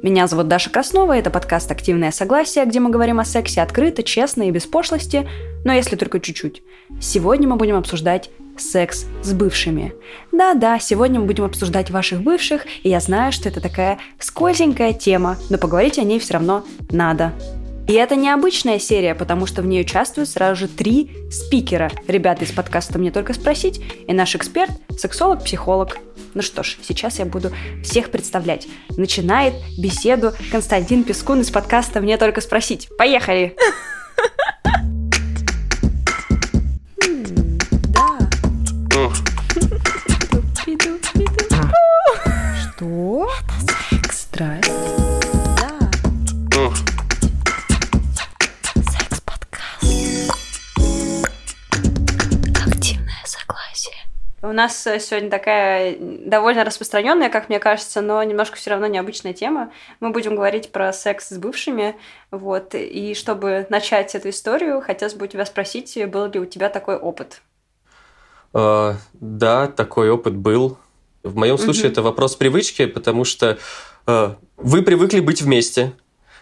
Меня зовут Даша Краснова, это подкаст «Активное согласие», где мы говорим о сексе открыто, честно и без пошлости, но если только чуть-чуть. Сегодня мы будем обсуждать секс с бывшими. Да-да, сегодня мы будем обсуждать ваших бывших, и я знаю, что это такая скользенькая тема, но поговорить о ней все равно надо. И это необычная серия, потому что в ней участвуют сразу же три спикера. Ребята из подкаста «Мне только спросить» и наш эксперт, сексолог-психолог. Ну что ж, сейчас я буду всех представлять. Начинает беседу Константин Пескун из подкаста «Мне только спросить». Поехали! Что? У нас э, сегодня такая довольно распространенная, как мне кажется, но немножко все равно необычная тема. Мы будем говорить про секс с бывшими. Вот. И чтобы начать эту историю, хотелось бы у тебя спросить, был ли у тебя такой опыт? Uh, да, такой опыт был. В моем случае угу. это вопрос привычки, потому что uh, вы привыкли быть вместе,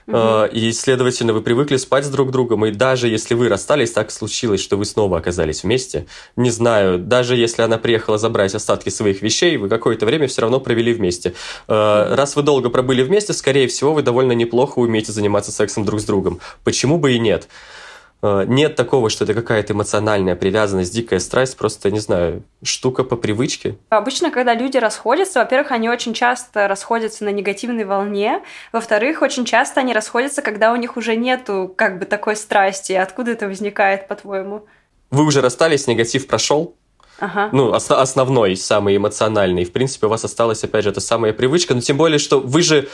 Uh-huh. И, следовательно, вы привыкли спать с друг другом, и даже если вы расстались, так случилось, что вы снова оказались вместе. Не знаю, даже если она приехала забрать остатки своих вещей, вы какое-то время все равно провели вместе. Uh-huh. Раз вы долго пробыли вместе, скорее всего, вы довольно неплохо умеете заниматься сексом друг с другом. Почему бы и нет? Э, нет такого, что это какая-то эмоциональная привязанность, дикая страсть, просто, не знаю, штука по привычке. Обычно, когда люди расходятся, во-первых, они очень часто расходятся на негативной волне, во-вторых, очень часто они расходятся, когда у них уже нету как бы такой страсти. Откуда это возникает, по-твоему? Вы уже расстались, негатив прошел, Ага. Ну, ос- основной, самый эмоциональный. В принципе, у вас осталась, опять же, эта самая привычка. Но тем более, что вы же...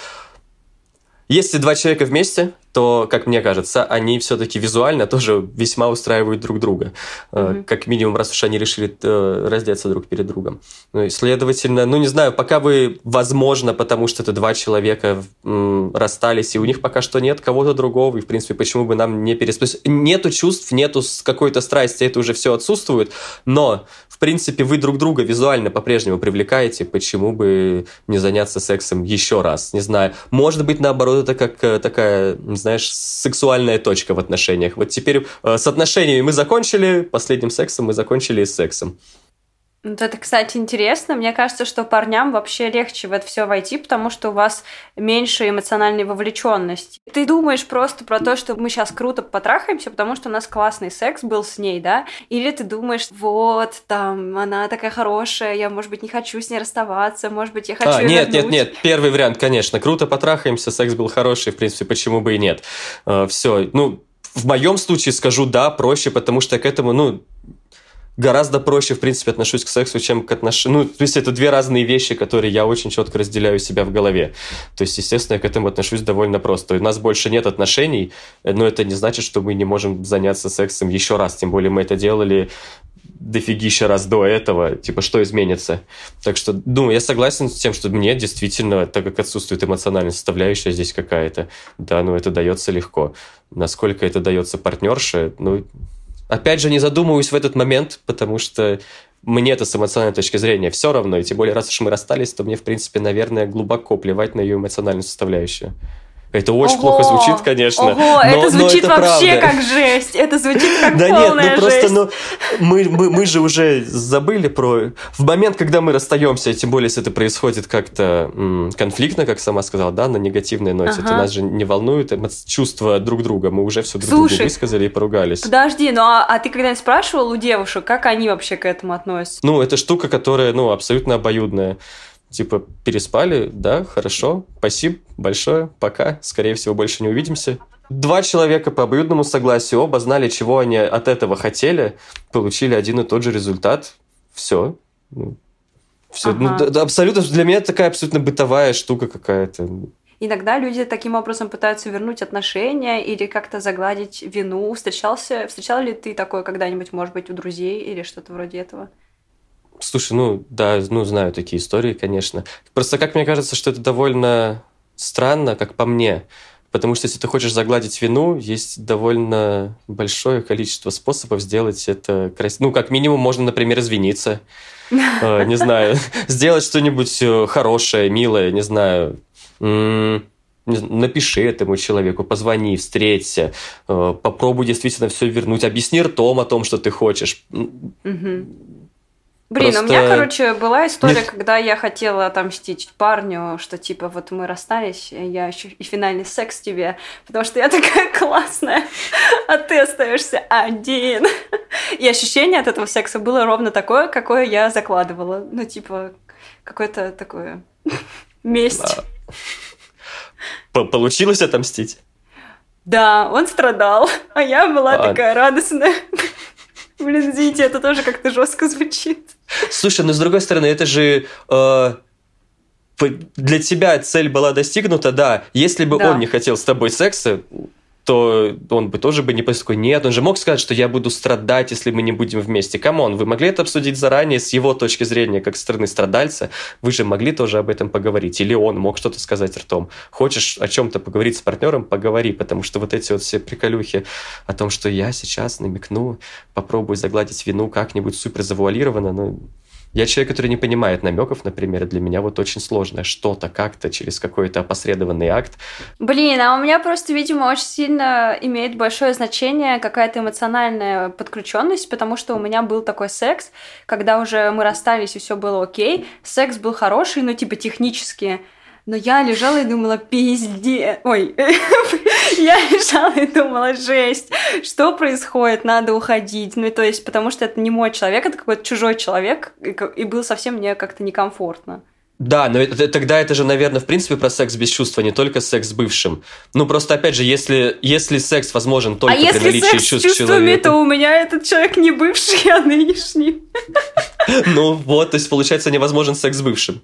Если два человека вместе, то, как мне кажется, они все-таки визуально тоже весьма устраивают друг друга. Mm-hmm. Как минимум, раз уж они решили э, раздеться друг перед другом. Ну и, следовательно, ну не знаю, пока вы, возможно, потому что это два человека расстались, и у них пока что нет кого-то другого, и, в принципе, почему бы нам не переспать? Нету чувств, нету какой-то страсти, это уже все отсутствует, но, принципе, вы друг друга визуально по-прежнему привлекаете, почему бы не заняться сексом еще раз? Не знаю. Может быть, наоборот, это как э, такая знаешь, сексуальная точка в отношениях. Вот теперь э, с отношениями мы закончили, последним сексом мы закончили с сексом. Вот это, кстати, интересно. Мне кажется, что парням вообще легче в это все войти, потому что у вас меньше эмоциональной вовлеченности. Ты думаешь просто про то, что мы сейчас круто потрахаемся, потому что у нас классный секс был с ней, да? Или ты думаешь, вот, там, она такая хорошая, я, может быть, не хочу с ней расставаться, может быть, я хочу а, нет, вернуть. нет, нет, первый вариант, конечно. Круто потрахаемся, секс был хороший, в принципе, почему бы и нет. Uh, все, ну, в моем случае скажу да, проще, потому что к этому, ну, гораздо проще, в принципе, отношусь к сексу, чем к отношениям. Ну, то есть это две разные вещи, которые я очень четко разделяю себя в голове. То есть, естественно, я к этому отношусь довольно просто. У нас больше нет отношений, но это не значит, что мы не можем заняться сексом еще раз. Тем более мы это делали дофигища раз до этого, типа, что изменится. Так что, ну, я согласен с тем, что мне действительно, так как отсутствует эмоциональная составляющая здесь какая-то, да, ну, это дается легко. Насколько это дается партнерше, ну, Опять же, не задумываюсь в этот момент, потому что мне это с эмоциональной точки зрения все равно, и тем более, раз уж мы расстались, то мне, в принципе, наверное, глубоко плевать на ее эмоциональную составляющую. Это очень ого, плохо звучит, конечно. Ого, но, это звучит но это вообще правда. как жесть. Это звучит как да полная нет, ну жесть. просто, ну, мы, мы, мы же уже забыли про... В момент, когда мы расстаемся, тем более, если это происходит как-то конфликтно, как сама сказала, да, на негативной ноте, ага. это нас же не волнует чувства друг друга. Мы уже все друг Слушай, другу высказали и поругались. Подожди, ну а, а ты когда-нибудь спрашивал у девушек, как они вообще к этому относятся? Ну, это штука, которая, ну, абсолютно обоюдная. Типа, переспали, да, хорошо, спасибо большое, пока, скорее всего, больше не увидимся. Два человека по обоюдному согласию оба знали, чего они от этого хотели, получили один и тот же результат. Все. Ну, все. Ну, ага. Ну, да, абсолютно, для меня такая абсолютно бытовая штука какая-то. Иногда люди таким образом пытаются вернуть отношения или как-то загладить вину. Встречался, встречал ли ты такое когда-нибудь, может быть, у друзей или что-то вроде этого? Слушай, ну да, ну знаю такие истории, конечно. Просто как мне кажется, что это довольно странно, как по мне. Потому что если ты хочешь загладить вину, есть довольно большое количество способов сделать это красиво. Ну, как минимум, можно, например, извиниться. Не знаю, сделать что-нибудь э, хорошее, милое, не знаю. напиши этому человеку, позвони, встреться, э, попробуй действительно все вернуть, объясни ртом о том, что ты хочешь. Блин, Просто... у меня, короче, была история, когда я хотела отомстить парню, что типа вот мы расстались, я еще и финальный секс тебе, потому что я такая классная, а ты остаешься один. И ощущение от этого секса было ровно такое, какое я закладывала. Ну, типа, какое-то такое месть. Получилось отомстить? Да, он страдал, а я была а... такая радостная. Блин, извините, это тоже как-то жестко звучит. Слушай, ну с другой стороны, это же э, для тебя цель была достигнута, да. Если бы да. он не хотел с тобой секса, то он бы тоже бы не такой, нет, он же мог сказать, что я буду страдать, если мы не будем вместе. Come on, вы могли это обсудить заранее с его точки зрения, как стороны страдальца, вы же могли тоже об этом поговорить. Или он мог что-то сказать ртом. Хочешь о чем-то поговорить с партнером, поговори, потому что вот эти вот все приколюхи о том, что я сейчас намекну, попробую загладить вину как-нибудь супер завуалированно, ну, я человек, который не понимает намеков, например, для меня вот очень сложно. Что-то как-то через какой-то опосредованный акт. Блин, а у меня просто, видимо, очень сильно имеет большое значение какая-то эмоциональная подключенность, потому что у меня был такой секс, когда уже мы расстались и все было окей, секс был хороший, но типа технически, но я лежала и думала, пизде... Ой, я и думала, жесть, что происходит, надо уходить. Ну, то есть, потому что это не мой человек, это какой-то чужой человек, и было совсем мне как-то некомфортно. Да, но это, тогда это же, наверное, в принципе про секс без чувства, не только секс с бывшим. Ну, просто, опять же, если, если секс возможен только а при наличии чувств человека... Если секс с чувствами, то у меня этот человек не бывший, а нынешний. Ну вот, то есть, получается, невозможен секс с бывшим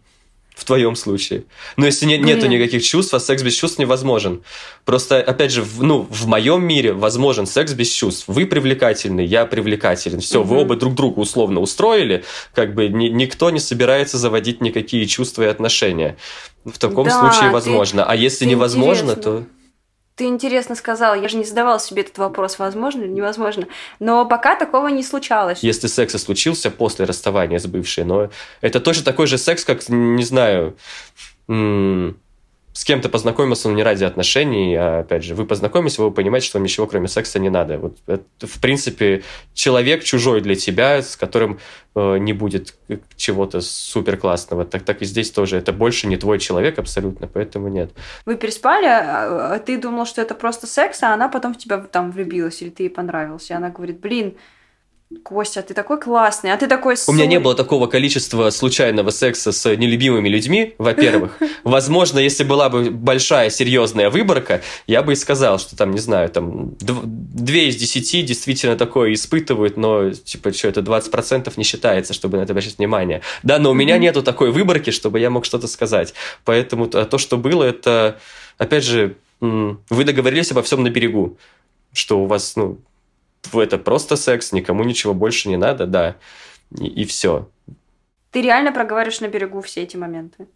в твоем случае. Но если нет, нету никаких чувств, а секс без чувств невозможен. Просто, опять же, в, ну, в моем мире возможен секс без чувств. Вы привлекательны, я привлекателен. Все, угу. вы оба друг друга условно устроили, как бы ни, никто не собирается заводить никакие чувства и отношения. В таком да, случае возможно. Ты, а если невозможно, интересно. то... Ты интересно сказал, я же не задавала себе этот вопрос, возможно или невозможно. Но пока такого не случалось. Если секс и случился после расставания с бывшей, но это точно такой же секс, как, не знаю, с кем-то познакомился, но не ради отношений, а, опять же, вы познакомились, вы понимаете, что вам ничего кроме секса не надо. Вот это, в принципе, человек чужой для тебя, с которым э, не будет чего-то супер классного. Так, так и здесь тоже. Это больше не твой человек абсолютно, поэтому нет. Вы переспали, а, а ты думал, что это просто секс, а она потом в тебя там влюбилась, или ты ей понравился. И она говорит, блин, Костя, ты такой классный, а ты такой... У меня не было такого количества случайного секса с нелюбимыми людьми, во-первых. Возможно, если была бы большая серьезная выборка, я бы и сказал, что там, не знаю, там две из десяти действительно такое испытывают, но, типа, что это 20% не считается, чтобы на это обращать внимание. Да, но у меня нету такой выборки, чтобы я мог что-то сказать. Поэтому то, что было, это, опять же, вы договорились обо всем на берегу что у вас, ну, это просто секс, никому ничего больше не надо, да, и, и все. Ты реально проговариваешь на берегу все эти моменты?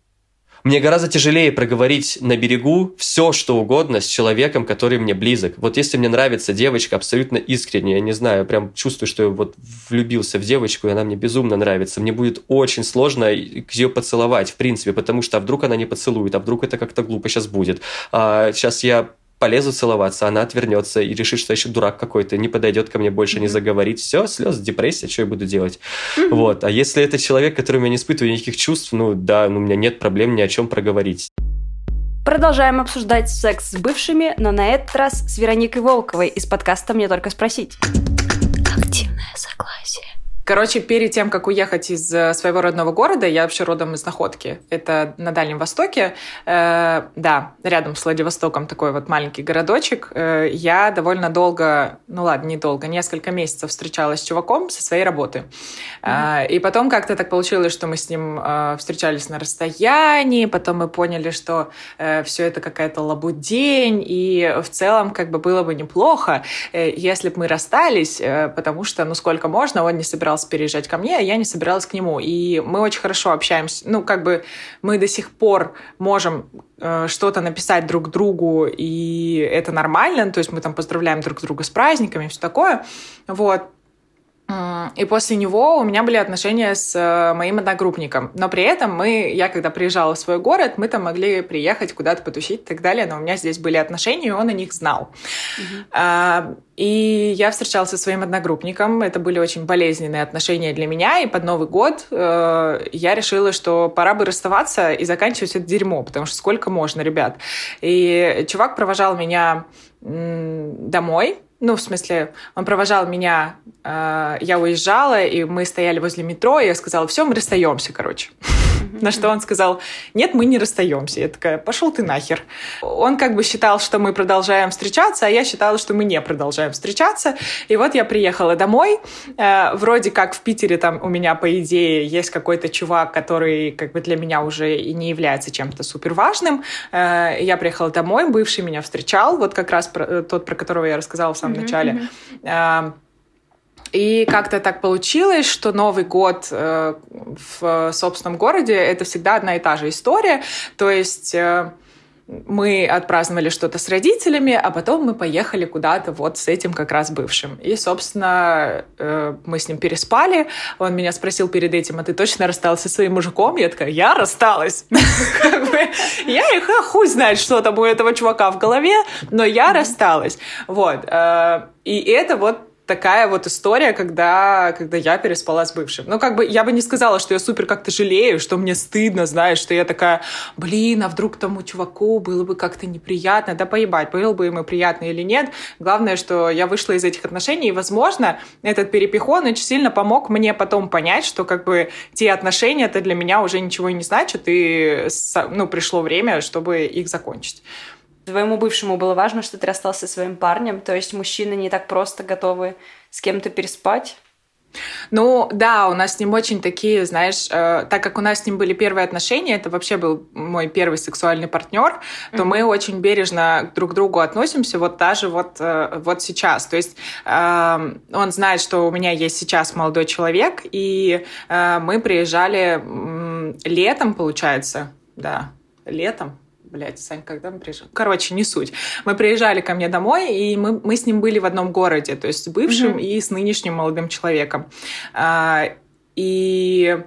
Мне гораздо тяжелее проговорить на берегу все, что угодно с человеком, который мне близок. Вот если мне нравится девочка абсолютно искренне, я не знаю, прям чувствую, что я вот влюбился в девочку, и она мне безумно нравится, мне будет очень сложно ее поцеловать, в принципе, потому что а вдруг она не поцелует, а вдруг это как-то глупо сейчас будет. А сейчас я полезу целоваться, она отвернется и решит, что еще дурак какой-то, не подойдет ко мне больше, не заговорит. Все, слезы, депрессия, что я буду делать? Вот. А если это человек, который я не испытывает никаких чувств, ну да, ну, у меня нет проблем ни о чем проговорить. Продолжаем обсуждать секс с бывшими, но на этот раз с Вероникой Волковой из подкаста «Мне только спросить». Активное согласие. Короче, перед тем, как уехать из э, своего родного города, я вообще родом из Находки, это на Дальнем Востоке, э, да, рядом с Владивостоком такой вот маленький городочек, э, я довольно долго, ну ладно, недолго, несколько месяцев встречалась с чуваком со своей работы. Mm-hmm. Э, и потом как-то так получилось, что мы с ним э, встречались на расстоянии, потом мы поняли, что э, все это какая-то лабудень, и в целом как бы было бы неплохо, э, если бы мы расстались, э, потому что, ну сколько можно, он не собирался собирался переезжать ко мне, а я не собиралась к нему. И мы очень хорошо общаемся. Ну, как бы мы до сих пор можем э, что-то написать друг другу, и это нормально. То есть мы там поздравляем друг друга с праздниками, все такое. Вот. И после него у меня были отношения с э, моим одногруппником. Но при этом мы, я когда приезжала в свой город, мы там могли приехать куда-то потусить и так далее, но у меня здесь были отношения, и он о них знал. Mm-hmm. И я встречалась со своим одногруппником. Это были очень болезненные отношения для меня. И под Новый год э, я решила, что пора бы расставаться и заканчивать это дерьмо, потому что сколько можно, ребят. И чувак провожал меня домой ну, в смысле, он провожал меня, э, я уезжала, и мы стояли возле метро, и я сказала, все, мы расстаемся, короче. На что он сказал, нет, мы не расстаемся. Я такая, пошел ты нахер. Он как бы считал, что мы продолжаем встречаться, а я считала, что мы не продолжаем встречаться. И вот я приехала домой. Э, вроде как в Питере там у меня, по идее, есть какой-то чувак, который как бы для меня уже и не является чем-то супер важным. Э, я приехала домой, бывший меня встречал, вот как раз про, тот, про которого я рассказала в самом начале. И как-то так получилось, что Новый год э, в собственном городе это всегда одна и та же история. То есть э, мы отпраздновали что-то с родителями, а потом мы поехали куда-то вот с этим как раз бывшим. И, собственно, э, мы с ним переспали. Он меня спросил перед этим, а ты точно рассталась со своим мужиком? Я такая, я рассталась. Я их а хуй знает, что там у этого чувака в голове, но я рассталась. Вот. И это вот такая вот история, когда, когда я переспала с бывшим. Ну, как бы я бы не сказала, что я супер как-то жалею, что мне стыдно, знаешь, что я такая, блин, а вдруг тому чуваку было бы как-то неприятно. Да поебать, было бы ему приятно или нет. Главное, что я вышла из этих отношений, и, возможно, этот перепихон очень сильно помог мне потом понять, что как бы те отношения это для меня уже ничего не значат, и ну, пришло время, чтобы их закончить. Твоему бывшему было важно, что ты расстался со своим парнем, то есть мужчины не так просто готовы с кем-то переспать? Ну, да, у нас с ним очень такие, знаешь, э, так как у нас с ним были первые отношения, это вообще был мой первый сексуальный партнер, mm-hmm. то мы очень бережно друг к другу относимся, вот даже вот, э, вот сейчас. То есть э, он знает, что у меня есть сейчас молодой человек, и э, мы приезжали э, летом, получается, да, летом, блядь, Сань, когда мы приезжали? Короче, не суть. Мы приезжали ко мне домой, и мы, мы с ним были в одном городе, то есть с бывшим mm-hmm. и с нынешним молодым человеком. А, и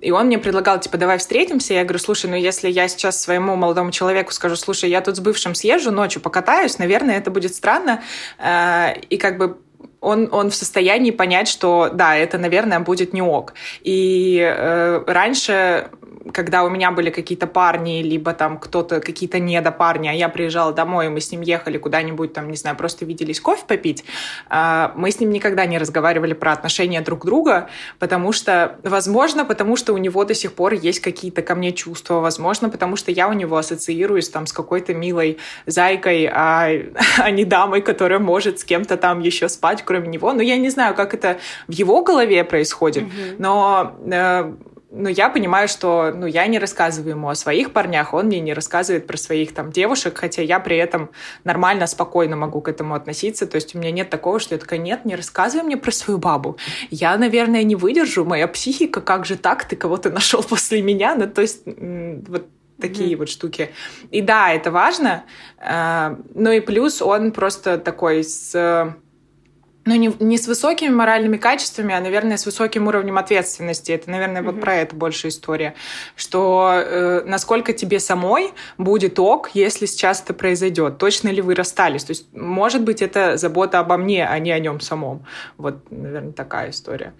и он мне предлагал, типа, давай встретимся. Я говорю, слушай, ну если я сейчас своему молодому человеку скажу, слушай, я тут с бывшим съезжу, ночью покатаюсь, наверное, это будет странно. А, и как бы он, он в состоянии понять, что да, это, наверное, будет не ок. И э, раньше когда у меня были какие-то парни, либо там кто-то, какие-то недопарни, а я приезжала домой, и мы с ним ехали куда-нибудь, там, не знаю, просто виделись кофе попить, а, мы с ним никогда не разговаривали про отношения друг друга, потому что, возможно, потому что у него до сих пор есть какие-то ко мне чувства, возможно, потому что я у него ассоциируюсь там с какой-то милой зайкой, а, а не дамой, которая может с кем-то там еще спать, кроме него. Но я не знаю, как это в его голове происходит, mm-hmm. но э, но я понимаю, что ну, я не рассказываю ему о своих парнях, он мне не рассказывает про своих там девушек, хотя я при этом нормально, спокойно могу к этому относиться. То есть у меня нет такого, что я такая, нет, не рассказывай мне про свою бабу. Я, наверное, не выдержу, моя психика, как же так, ты кого-то нашел после меня? Ну, то есть вот такие mm-hmm. вот штуки. И да, это важно. А, ну и плюс он просто такой с ну, не, не с высокими моральными качествами, а, наверное, с высоким уровнем ответственности. Это, наверное, mm-hmm. вот про это больше история. Что э, насколько тебе самой будет ок, если сейчас это произойдет. Точно ли вы расстались? То есть, может быть, это забота обо мне, а не о нем самом. Вот, наверное, такая история.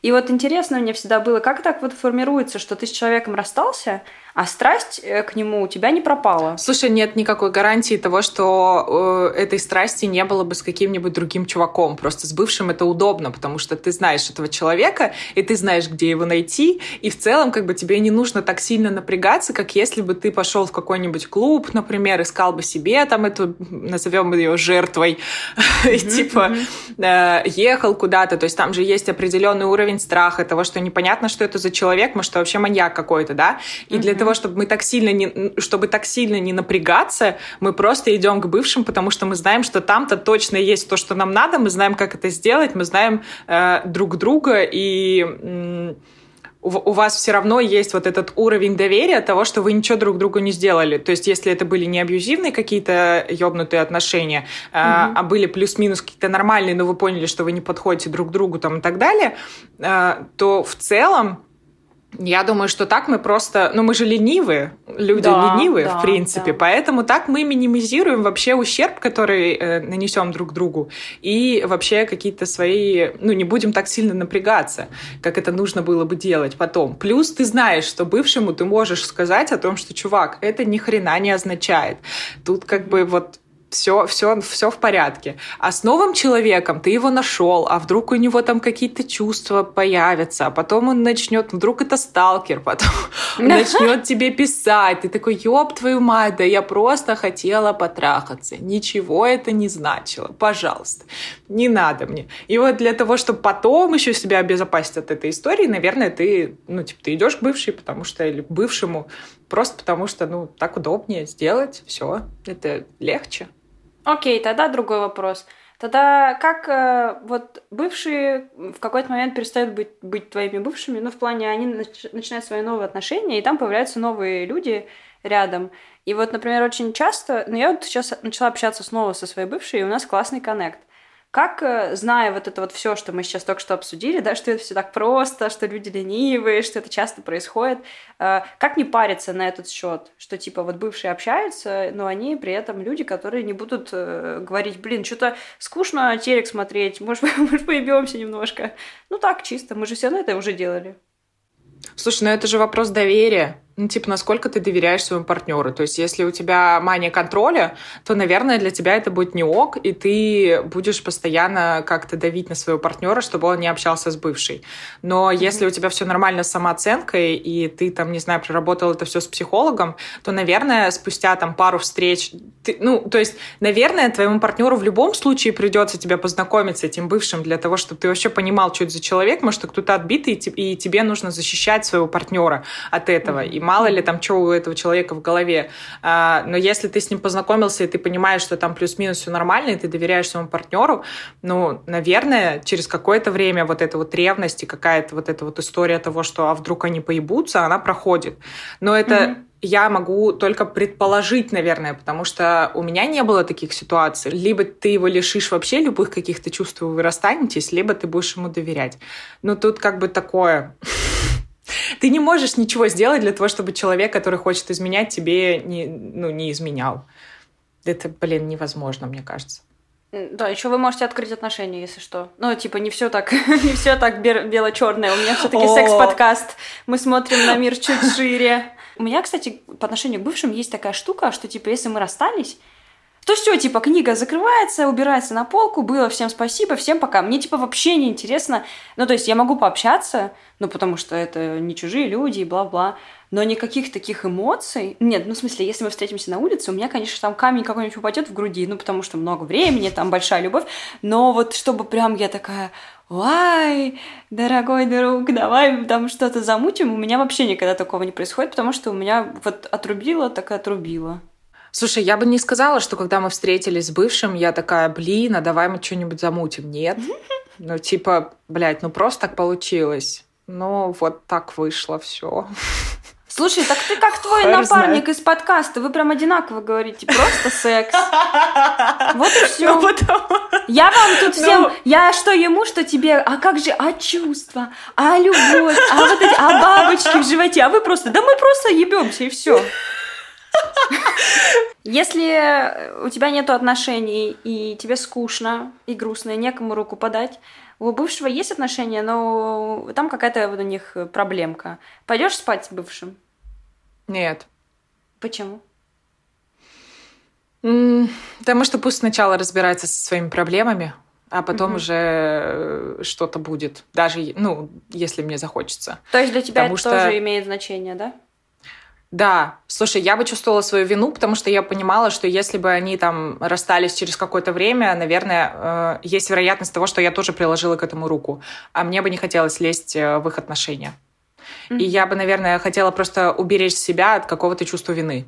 И вот интересно мне всегда было, как так вот формируется, что ты с человеком расстался, а страсть э, к нему у тебя не пропала. Слушай, нет никакой гарантии того, что э, этой страсти не было бы с каким-нибудь другим чуваком. Просто с бывшим это удобно, потому что ты знаешь этого человека, и ты знаешь, где его найти, и в целом как бы тебе не нужно так сильно напрягаться, как если бы ты пошел в какой-нибудь клуб, например, искал бы себе там эту, назовем ее жертвой, и типа э, ехал куда-то. То есть там же есть определенный уровень страха, того, что непонятно, что это за человек, может, вообще маньяк какой-то, да? И для того, того, чтобы мы так сильно не, чтобы так сильно не напрягаться, мы просто идем к бывшим, потому что мы знаем, что там-то точно есть то, что нам надо, мы знаем, как это сделать, мы знаем э, друг друга и у вас все равно есть вот этот уровень доверия того, что вы ничего друг другу не сделали. То есть, если это были не абьюзивные какие-то ёбнутые отношения, mm-hmm. а, а были плюс-минус какие-то нормальные, но вы поняли, что вы не подходите друг другу там и так далее, а, то в целом я думаю, что так мы просто... Ну, мы же ленивые, люди да, ленивые, да, в принципе. Да. Поэтому так мы минимизируем вообще ущерб, который э, нанесем друг другу. И вообще какие-то свои... Ну, не будем так сильно напрягаться, как это нужно было бы делать потом. Плюс ты знаешь, что бывшему ты можешь сказать о том, что, чувак, это ни хрена не означает. Тут как бы вот все, все, все в порядке. А с новым человеком ты его нашел, а вдруг у него там какие-то чувства появятся, а потом он начнет, вдруг это сталкер, потом он начнет тебе писать. Ты такой, ёб твою мать, да я просто хотела потрахаться. Ничего это не значило. Пожалуйста, не надо мне. И вот для того, чтобы потом еще себя обезопасить от этой истории, наверное, ты, ну, типа, ты идешь к бывшей, потому что, или к бывшему, просто потому что, ну, так удобнее сделать, все, это легче. Окей, тогда другой вопрос. Тогда как э, вот бывшие в какой-то момент перестают быть, быть твоими бывшими, ну, в плане, они нач- начинают свои новые отношения, и там появляются новые люди рядом. И вот, например, очень часто, ну, я вот сейчас начала общаться снова со своей бывшей, и у нас классный коннект. Как, э, зная вот это вот все, что мы сейчас только что обсудили, да, что это все так просто, что люди ленивые, что это часто происходит, э, как не париться на этот счет, что типа вот бывшие общаются, но они при этом люди, которые не будут э, говорить, блин, что-то скучно телек смотреть, может, может поебемся немножко. Ну так, чисто, мы же все равно это уже делали. Слушай, ну это же вопрос доверия. Ну, типа, насколько ты доверяешь своему партнеру. То есть, если у тебя мания контроля, то, наверное, для тебя это будет не ок, и ты будешь постоянно как-то давить на своего партнера, чтобы он не общался с бывшей. Но mm-hmm. если у тебя все нормально с самооценкой, и ты там, не знаю, проработал это все с психологом, то, наверное, спустя там пару встреч, ты, ну, то есть, наверное, твоему партнеру в любом случае придется тебя познакомить с этим бывшим для того, чтобы ты вообще понимал, что это за человек, может, кто-то отбитый, и тебе нужно защищать своего партнера от этого. Mm-hmm мало ли там, что у этого человека в голове. А, но если ты с ним познакомился, и ты понимаешь, что там плюс-минус все нормально, и ты доверяешь своему партнеру, ну, наверное, через какое-то время вот эта вот ревность и какая-то вот эта вот история того, что а вдруг они поебутся, она проходит. Но это mm-hmm я могу только предположить, наверное, потому что у меня не было таких ситуаций. Либо ты его лишишь вообще любых каких-то чувств, и вы расстанетесь, либо ты будешь ему доверять. Но тут как бы такое... Ты не можешь ничего сделать для того, чтобы человек, который хочет изменять, тебе не, ну, не изменял. Это, блин, невозможно, мне кажется. Да, еще вы можете открыть отношения, если что. Ну, типа, не все так, не все так бело-черное. У меня все-таки секс-подкаст. Мы смотрим на мир чуть шире. У меня, кстати, по отношению к бывшим есть такая штука, что, типа, если мы расстались, то все, типа, книга закрывается, убирается на полку, было, всем спасибо, всем пока. Мне, типа, вообще не интересно. Ну, то есть я могу пообщаться, ну, потому что это не чужие люди и бла-бла, но никаких таких эмоций... Нет, ну, в смысле, если мы встретимся на улице, у меня, конечно, там камень какой-нибудь упадет в груди, ну, потому что много времени, там большая любовь, но вот чтобы прям я такая, Вай, дорогой друг, давай там что-то замутим. У меня вообще никогда такого не происходит, потому что у меня вот отрубило, так и отрубило. Слушай, я бы не сказала, что когда мы встретились с бывшим, я такая, блин, а давай мы что-нибудь замутим. Нет. Ну, типа, блядь, ну просто так получилось. Ну, вот так вышло все. Слушай, так ты как твой Хэр напарник знает. из подкаста. Вы прям одинаково говорите. Просто секс. Вот и все. Ну, потом... Я вам тут ну. всем... Ну... Я что ему, что тебе? А как же? А чувства? А любовь? А вот эти... А бабочки в животе? А вы просто... Да мы просто ебемся и все. Если у тебя нет отношений, и тебе скучно и грустно, и некому руку подать, у бывшего есть отношения, но там какая-то вот у них проблемка. Пойдешь спать с бывшим? Нет. Почему? Потому что пусть сначала разбирается со своими проблемами, а потом угу. уже э, что-то будет. Даже, ну, если мне захочется. То есть для тебя Потому это что... тоже имеет значение, да? Да, слушай, я бы чувствовала свою вину, потому что я понимала, что если бы они там расстались через какое-то время, наверное, э, есть вероятность того, что я тоже приложила к этому руку, а мне бы не хотелось лезть э, в их отношения. Mm-hmm. И я бы, наверное, хотела просто уберечь себя от какого-то чувства вины.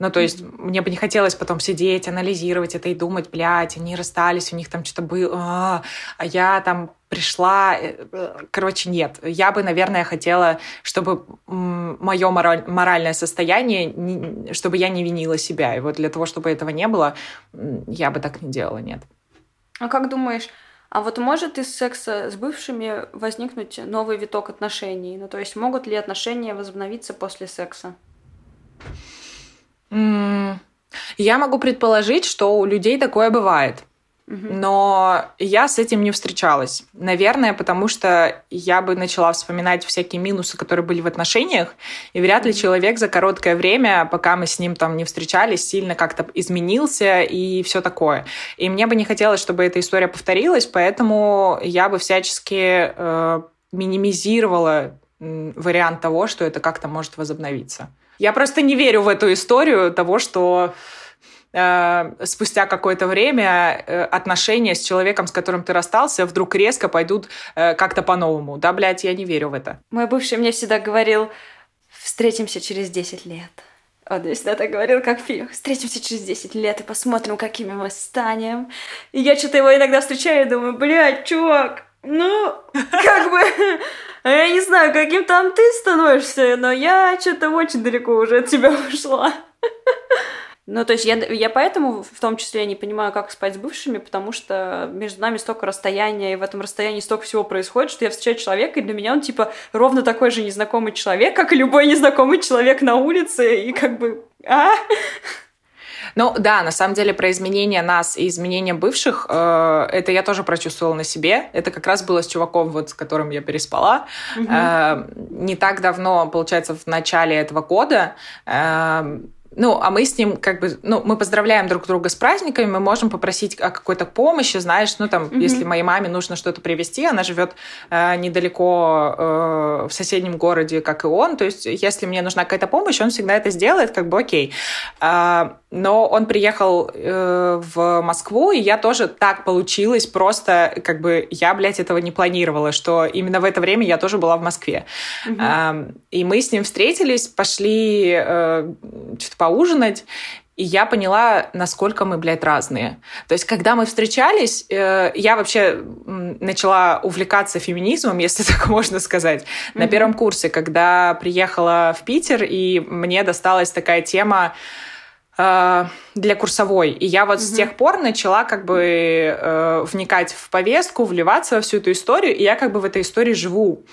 Ну, то есть mm-hmm. мне бы не хотелось потом сидеть, анализировать это и думать, блядь, они расстались, у них там что-то было, а, а я там пришла... Э, короче, нет. Я бы, наверное, хотела, чтобы мое моральное состояние, чтобы я не винила себя. И вот для того, чтобы этого не было, я бы так не делала, нет. А как думаешь, а вот может из секса с бывшими возникнуть новый виток отношений? Ну, то есть могут ли отношения возобновиться после секса? Я могу предположить, что у людей такое бывает. Но я с этим не встречалась. Наверное, потому что я бы начала вспоминать всякие минусы, которые были в отношениях, и вряд ли человек за короткое время, пока мы с ним там не встречались, сильно как-то изменился и все такое. И мне бы не хотелось, чтобы эта история повторилась, поэтому я бы всячески э, минимизировала вариант того, что это как-то может возобновиться. Я просто не верю в эту историю того, что спустя какое-то время э, отношения с человеком, с которым ты расстался, вдруг резко пойдут э, как-то по-новому. Да, блядь, я не верю в это. Мой бывший мне всегда говорил, встретимся через 10 лет. Он мне всегда так говорил, как фильм. Встретимся через 10 лет и посмотрим, какими мы станем. И я что-то его иногда встречаю и думаю, блядь, чувак, ну, как бы, я не знаю, каким там ты становишься, но я что-то очень далеко уже от тебя ушла. Ну, то есть я, я поэтому в том числе не понимаю, как спать с бывшими, потому что между нами столько расстояния, и в этом расстоянии столько всего происходит, что я встречаю человека, и для меня он, типа, ровно такой же незнакомый человек, как и любой незнакомый человек на улице, и как бы... А? Ну да, на самом деле про изменения нас и изменения бывших, э, это я тоже прочувствовала на себе. Это как раз было с чуваком, вот с которым я переспала. Угу. Э, не так давно, получается, в начале этого года э, ну, а мы с ним как бы, ну, мы поздравляем друг друга с праздниками, мы можем попросить о какой-то помощи, знаешь, ну, там, mm-hmm. если моей маме нужно что-то привезти, она живет э, недалеко э, в соседнем городе, как и он, то есть если мне нужна какая-то помощь, он всегда это сделает, как бы окей. Э, но он приехал э, в Москву, и я тоже так получилось, просто как бы я, блядь, этого не планировала, что именно в это время я тоже была в Москве. Mm-hmm. Э, и мы с ним встретились, пошли э, что-то поужинать, и я поняла, насколько мы, блядь, разные. То есть, когда мы встречались, э, я вообще начала увлекаться феминизмом, если так можно сказать, mm-hmm. на первом курсе, когда приехала в Питер, и мне досталась такая тема для курсовой. И я вот mm-hmm. с тех пор начала как бы э, вникать в повестку, вливаться во всю эту историю, и я как бы в этой истории живу.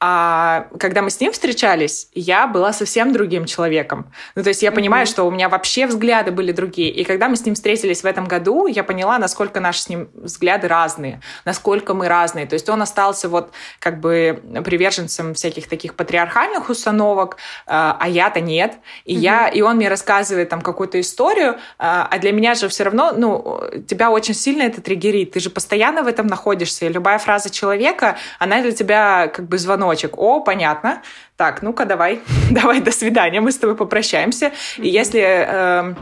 А когда мы с ним встречались, я была совсем другим человеком. Ну, то есть я понимаю, mm-hmm. что у меня вообще взгляды были другие. И когда мы с ним встретились в этом году, я поняла, насколько наши с ним взгляды разные, насколько мы разные. То есть он остался вот как бы приверженцем всяких таких патриархальных установок, а, а я-то нет. И mm-hmm. я, и он мне рассказывает там какую-то историю, а, а для меня же все равно, ну, тебя очень сильно это триггерит. Ты же постоянно в этом находишься. И любая фраза человека, она для тебя как бы звонок звоночек. О, понятно. Так, ну-ка, давай, давай, до свидания, мы с тобой попрощаемся. И если... Э,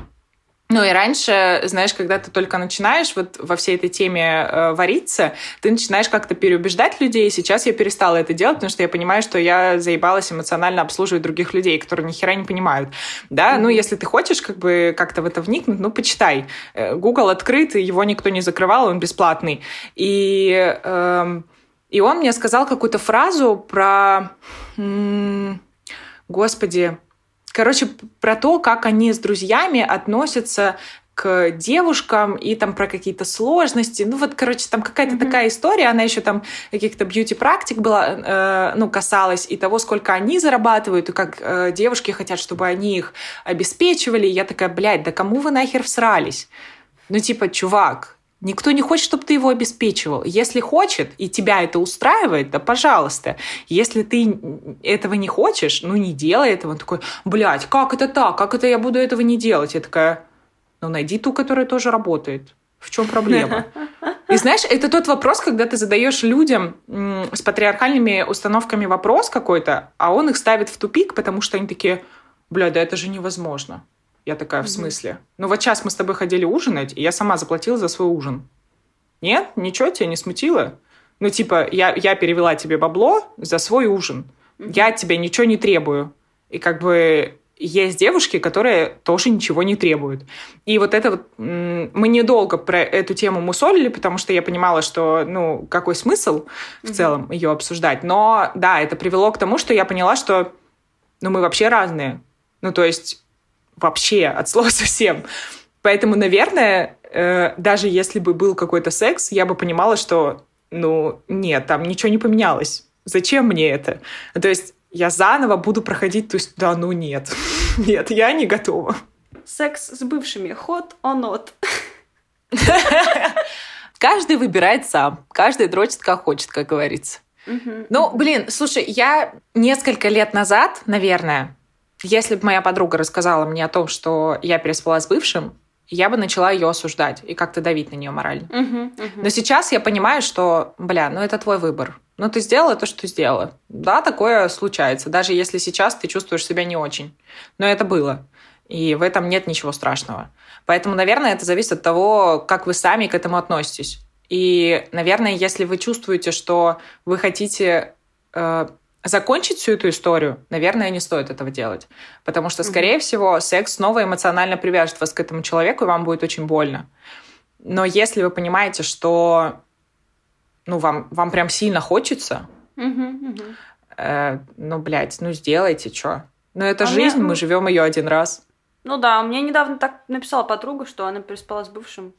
ну и раньше, знаешь, когда ты только начинаешь вот во всей этой теме э, вариться, ты начинаешь как-то переубеждать людей. Сейчас я перестала это делать, потому что я понимаю, что я заебалась эмоционально обслуживать других людей, которые ни хера не понимают. Да, mm-hmm. ну если ты хочешь как бы как-то в это вникнуть, ну почитай. Э, Google открыт, его никто не закрывал, он бесплатный. И э, и он мне сказал какую-то фразу про... Господи, короче, про то, как они с друзьями относятся к девушкам и там про какие-то сложности. Ну вот, короче, там какая-то mm-hmm. такая история, она еще там каких-то бьюти-практик была, э, ну, касалась и того, сколько они зарабатывают, и как э, девушки хотят, чтобы они их обеспечивали. И я такая, блядь, да кому вы нахер всрались? Ну, типа, чувак, Никто не хочет, чтобы ты его обеспечивал. Если хочет, и тебя это устраивает, да пожалуйста. Если ты этого не хочешь, ну не делай этого. Он такой, блядь, как это так? Как это я буду этого не делать? Я такая, ну найди ту, которая тоже работает. В чем проблема? И знаешь, это тот вопрос, когда ты задаешь людям с патриархальными установками вопрос какой-то, а он их ставит в тупик, потому что они такие, бля, да это же невозможно. Я такая, в смысле? Ну вот сейчас мы с тобой ходили ужинать, и я сама заплатила за свой ужин. Нет? Ничего тебя не смутило? Ну, типа, я, я перевела тебе бабло за свой ужин. Я от тебя ничего не требую. И как бы есть девушки, которые тоже ничего не требуют. И вот это вот... Мы недолго про эту тему мусолили, потому что я понимала, что, ну, какой смысл в mm-hmm. целом ее обсуждать. Но, да, это привело к тому, что я поняла, что, ну, мы вообще разные. Ну, то есть вообще от слова совсем. Поэтому, наверное, э, даже если бы был какой-то секс, я бы понимала, что, ну, нет, там ничего не поменялось. Зачем мне это? То есть я заново буду проходить, то есть, да, ну нет, нет, я не готова. Секс с бывшими, hot or not? Каждый выбирает сам, каждый дрочит как хочет, как говорится. Ну, блин, слушай, я несколько лет назад, наверное, если бы моя подруга рассказала мне о том, что я переспала с бывшим, я бы начала ее осуждать и как-то давить на нее морально. Uh-huh, uh-huh. Но сейчас я понимаю, что, бля, ну это твой выбор. Ну ты сделала то, что сделала. Да, такое случается, даже если сейчас ты чувствуешь себя не очень. Но это было. И в этом нет ничего страшного. Поэтому, наверное, это зависит от того, как вы сами к этому относитесь. И, наверное, если вы чувствуете, что вы хотите э, закончить всю эту историю, наверное, не стоит этого делать. Потому что, скорее mm-hmm. всего, секс снова эмоционально привяжет вас к этому человеку, и вам будет очень больно. Но если вы понимаете, что ну, вам, вам прям сильно хочется, mm-hmm, mm-hmm. Э, ну, блядь, ну, сделайте, что. Ну, это а жизнь, мне... мы живем ее один раз. Ну да, мне недавно так написала подруга, что она переспала с бывшим.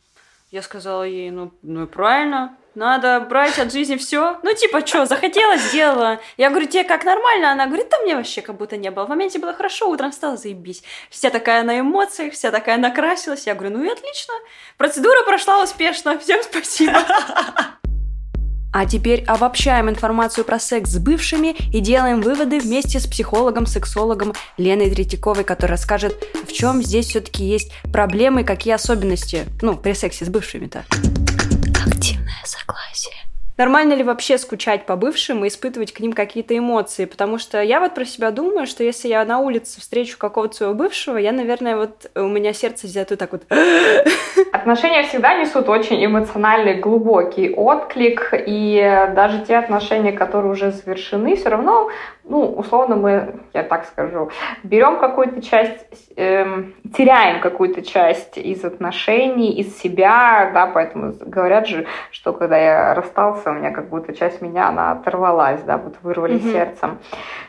Я сказала ей, ну, ну правильно, надо брать от жизни все. Ну, типа, что, захотела, сделала. Я говорю, тебе как нормально? Она говорит, да мне вообще как будто не было. В моменте было хорошо, утром стало заебись. Вся такая на эмоциях, вся такая накрасилась. Я говорю, ну и отлично. Процедура прошла успешно. Всем спасибо. А теперь обобщаем информацию про секс с бывшими и делаем выводы вместе с психологом-сексологом Леной Третьяковой, которая расскажет, в чем здесь все-таки есть проблемы, какие особенности, ну, при сексе с бывшими-то. Нормально ли вообще скучать по бывшим и испытывать к ним какие-то эмоции? Потому что я вот про себя думаю, что если я на улице встречу какого-то своего бывшего, я, наверное, вот у меня сердце взято так вот. Отношения всегда несут очень эмоциональный, глубокий отклик, и даже те отношения, которые уже завершены, все равно ну, условно мы, я так скажу, берем какую-то часть, эм, теряем какую-то часть из отношений, из себя, да, поэтому говорят же, что когда я расстался, у меня как будто часть меня, она оторвалась, да, вот вырвали mm-hmm. сердцем,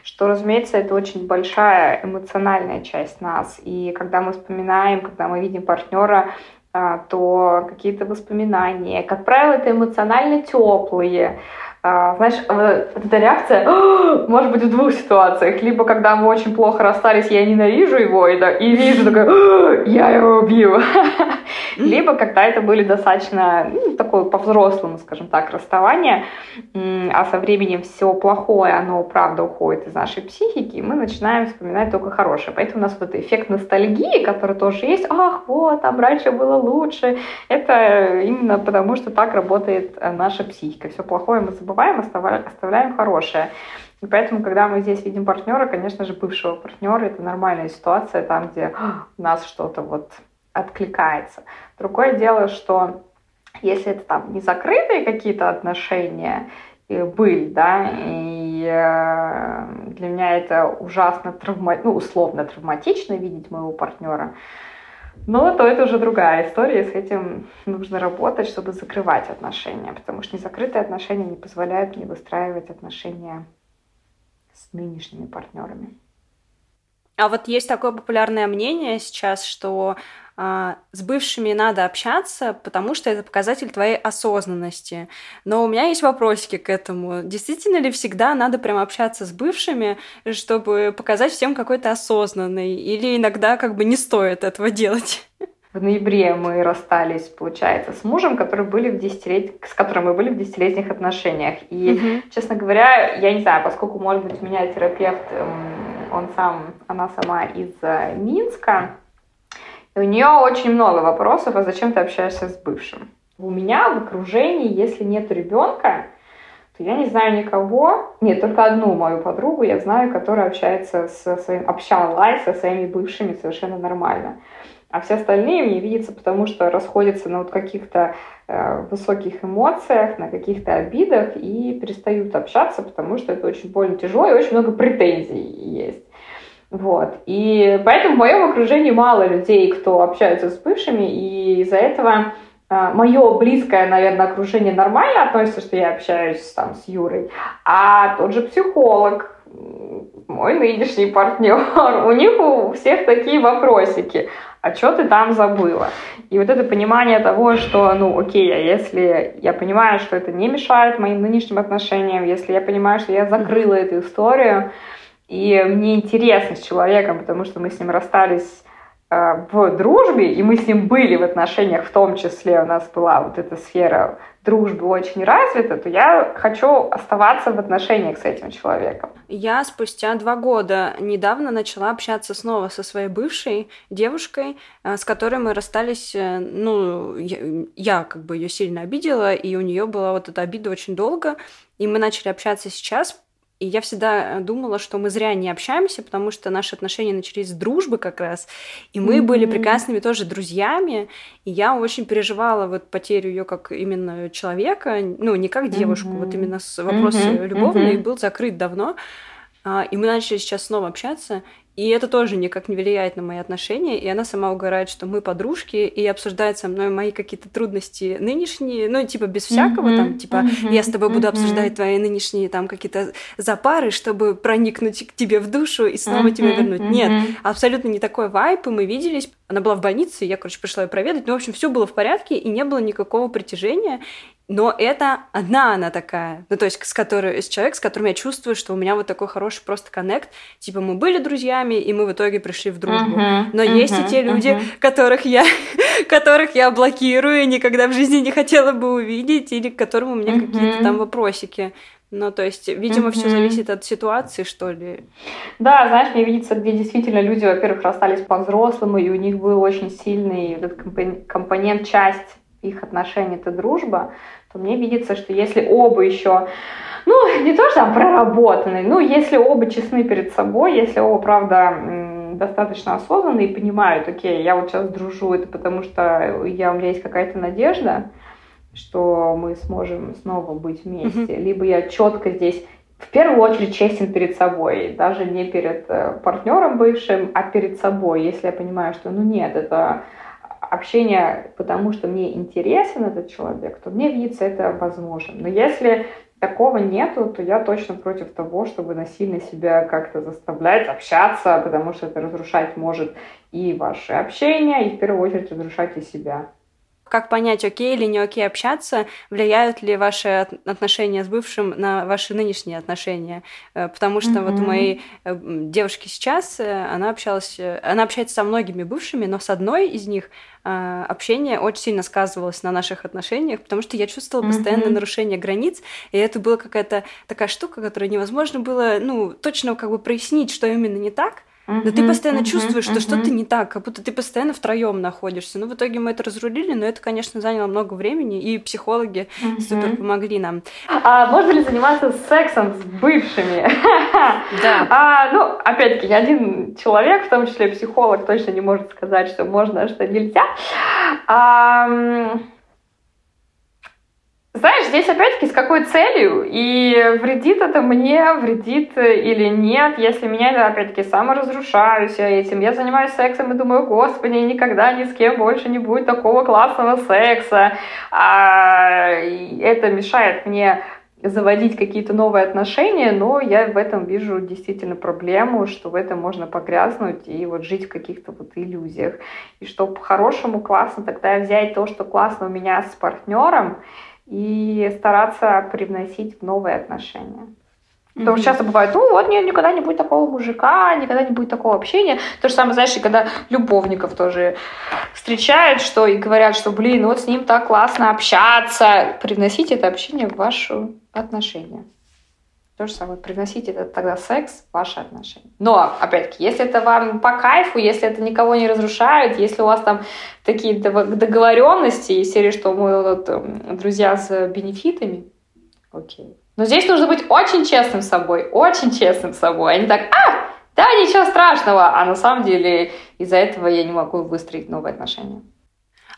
что, разумеется, это очень большая эмоциональная часть нас, и когда мы вспоминаем, когда мы видим партнера, а, то какие-то воспоминания, как правило, это эмоционально теплые, а, знаешь, вот эта реакция может быть в двух ситуациях. Либо когда мы очень плохо расстались, я ненавижу его и, да, и вижу такой, я его убью. Либо когда это были достаточно ну, такое по-взрослому, скажем так, расставание, а со временем все плохое, оно правда уходит из нашей психики, и мы начинаем вспоминать только хорошее. Поэтому у нас вот этот эффект ностальгии, который тоже есть, ах, вот, там раньше было лучше, это именно потому, что так работает э, наша психика. Все плохое мы забываем забываем, оставляем хорошее. И поэтому, когда мы здесь видим партнера, конечно же, бывшего партнера, это нормальная ситуация, там, где у нас что-то вот откликается. Другое дело, что если это там не закрытые какие-то отношения были, да, и э, для меня это ужасно травма, ну, условно травматично видеть моего партнера, но то это уже другая история, и с этим нужно работать, чтобы закрывать отношения, потому что незакрытые отношения не позволяют мне выстраивать отношения с нынешними партнерами. А вот есть такое популярное мнение сейчас, что с бывшими надо общаться, потому что это показатель твоей осознанности. Но у меня есть вопросики к этому. Действительно ли всегда надо прям общаться с бывшими, чтобы показать всем какой то осознанный? Или иногда как бы не стоит этого делать? В ноябре мы расстались, получается, с мужем, который были в десятилет... с которым мы были в десятилетних отношениях. И, угу. честно говоря, я не знаю, поскольку, может быть, у меня терапевт, он сам, она сама из э, Минска, и у нее очень много вопросов, а зачем ты общаешься с бывшим? У меня в окружении, если нет ребенка, то я не знаю никого, нет, только одну мою подругу я знаю, которая общается со своим, общалась со своими бывшими совершенно нормально. А все остальные мне видятся, потому что расходятся на вот каких-то э, высоких эмоциях, на каких-то обидах и перестают общаться, потому что это очень больно тяжело и очень много претензий есть. Вот. И поэтому в моем окружении мало людей, кто общается с бывшими, и из-за этого а, мое близкое, наверное, окружение нормально относится, что я общаюсь там с Юрой, а тот же психолог, мой нынешний партнер, у них у всех такие вопросики. А что ты там забыла? И вот это понимание того, что, ну, окей, а если я понимаю, что это не мешает моим нынешним отношениям, если я понимаю, что я закрыла эту историю, и мне интересно с человеком, потому что мы с ним расстались э, в дружбе, и мы с ним были в отношениях, в том числе у нас была вот эта сфера дружбы очень развита, то я хочу оставаться в отношениях с этим человеком. Я спустя два года недавно начала общаться снова со своей бывшей девушкой, э, с которой мы расстались, э, ну, я, я как бы ее сильно обидела, и у нее была вот эта обида очень долго, и мы начали общаться сейчас, и я всегда э, думала, что мы зря не общаемся, потому что наши отношения начались с дружбы как раз. И мы mm-hmm. были прекрасными тоже друзьями. И я очень переживала вот потерю ее как именно человека, ну, не как девушку, mm-hmm. вот именно с вопрос mm-hmm. любовный mm-hmm. был закрыт давно. А, и мы начали сейчас снова общаться, и это тоже никак не влияет на мои отношения. И она сама угорает, что мы подружки, и обсуждает со мной мои какие-то трудности нынешние, ну, типа, без всякого, mm-hmm. там, типа, mm-hmm. я с тобой буду обсуждать mm-hmm. твои нынешние, там, какие-то запары, чтобы проникнуть к тебе в душу и снова mm-hmm. тебя вернуть. Mm-hmm. Нет, абсолютно не такой вайп, и мы виделись. Она была в больнице, я, короче, пришла ее проведать. Ну, в общем, все было в порядке, и не было никакого притяжения. Но это одна она такая. Ну, то есть с которой, с человек, с которым я чувствую, что у меня вот такой хороший просто коннект. Типа мы были друзьями, и мы в итоге пришли в дружбу. Uh-huh, Но uh-huh, есть и те люди, uh-huh. которых я которых я блокирую и никогда в жизни не хотела бы увидеть, или к которым у меня uh-huh. какие-то там вопросики. Ну, то есть, видимо, mm-hmm. все зависит от ситуации, что ли. Да, знаешь, мне видится, где действительно люди, во-первых, расстались по-взрослому, и у них был очень сильный этот компонент, часть их отношений это дружба, то мне видится, что если оба еще, ну, не то, что там проработаны, ну, если оба честны перед собой, если оба, правда, достаточно осознанны и понимают, окей, я вот сейчас дружу, это потому что я, у меня есть какая-то надежда, что мы сможем снова быть вместе, mm-hmm. либо я четко здесь в первую очередь честен перед собой, даже не перед э, партнером бывшим, а перед собой, если я понимаю, что ну нет, это общение, потому что мне интересен этот человек, то мне видится это возможно. Но если такого нету, то я точно против того, чтобы насильно себя как-то заставлять общаться, потому что это разрушать может и ваше общение, и в первую очередь разрушать и себя как понять, окей или не окей общаться, влияют ли ваши отношения с бывшим на ваши нынешние отношения. Э, потому что mm-hmm. вот у моей э, девушки сейчас, э, она общалась, она общается со многими бывшими, но с одной из них общение очень сильно сказывалось на наших отношениях, потому что я чувствовала постоянное mm-hmm. нарушение границ, и это была какая-то такая штука, которую невозможно было, ну, точно как бы прояснить, что именно не так, но ты постоянно чувствуешь, что что-то не так, как будто ты постоянно втроем находишься. Ну, в итоге мы это разрулили, но это, конечно, заняло много времени, и психологи супер помогли нам. А можно ли заниматься сексом с бывшими? Да. А, ну, опять-таки, один человек, в том числе психолог, точно не может сказать, что можно, а что нельзя. А, знаешь, здесь опять-таки с какой целью? И вредит это мне, вредит или нет? Если меня это опять-таки саморазрушаюсь я этим, я занимаюсь сексом и думаю, господи, никогда ни с кем больше не будет такого классного секса. А это мешает мне заводить какие-то новые отношения, но я в этом вижу действительно проблему, что в этом можно погрязнуть и вот жить в каких-то вот иллюзиях. И что по-хорошему классно тогда взять то, что классно у меня с партнером, и стараться привносить в новые отношения. Потому что часто бывает, ну вот, нет, никогда не будет такого мужика, никогда не будет такого общения. То же самое, знаешь, и когда любовников тоже встречают, что и говорят, что, блин, вот с ним так классно общаться. Привносите это общение в ваши отношения. То же самое, привносите это тогда секс в ваши отношения. Но, опять-таки, если это вам по кайфу, если это никого не разрушает, если у вас там такие договоренности, из серии, что мы вот, эм, друзья с бенефитами, окей. Но здесь нужно быть очень честным с собой, очень честным с собой, а не так, а, да, ничего страшного, а на самом деле из-за этого я не могу выстроить новые отношения.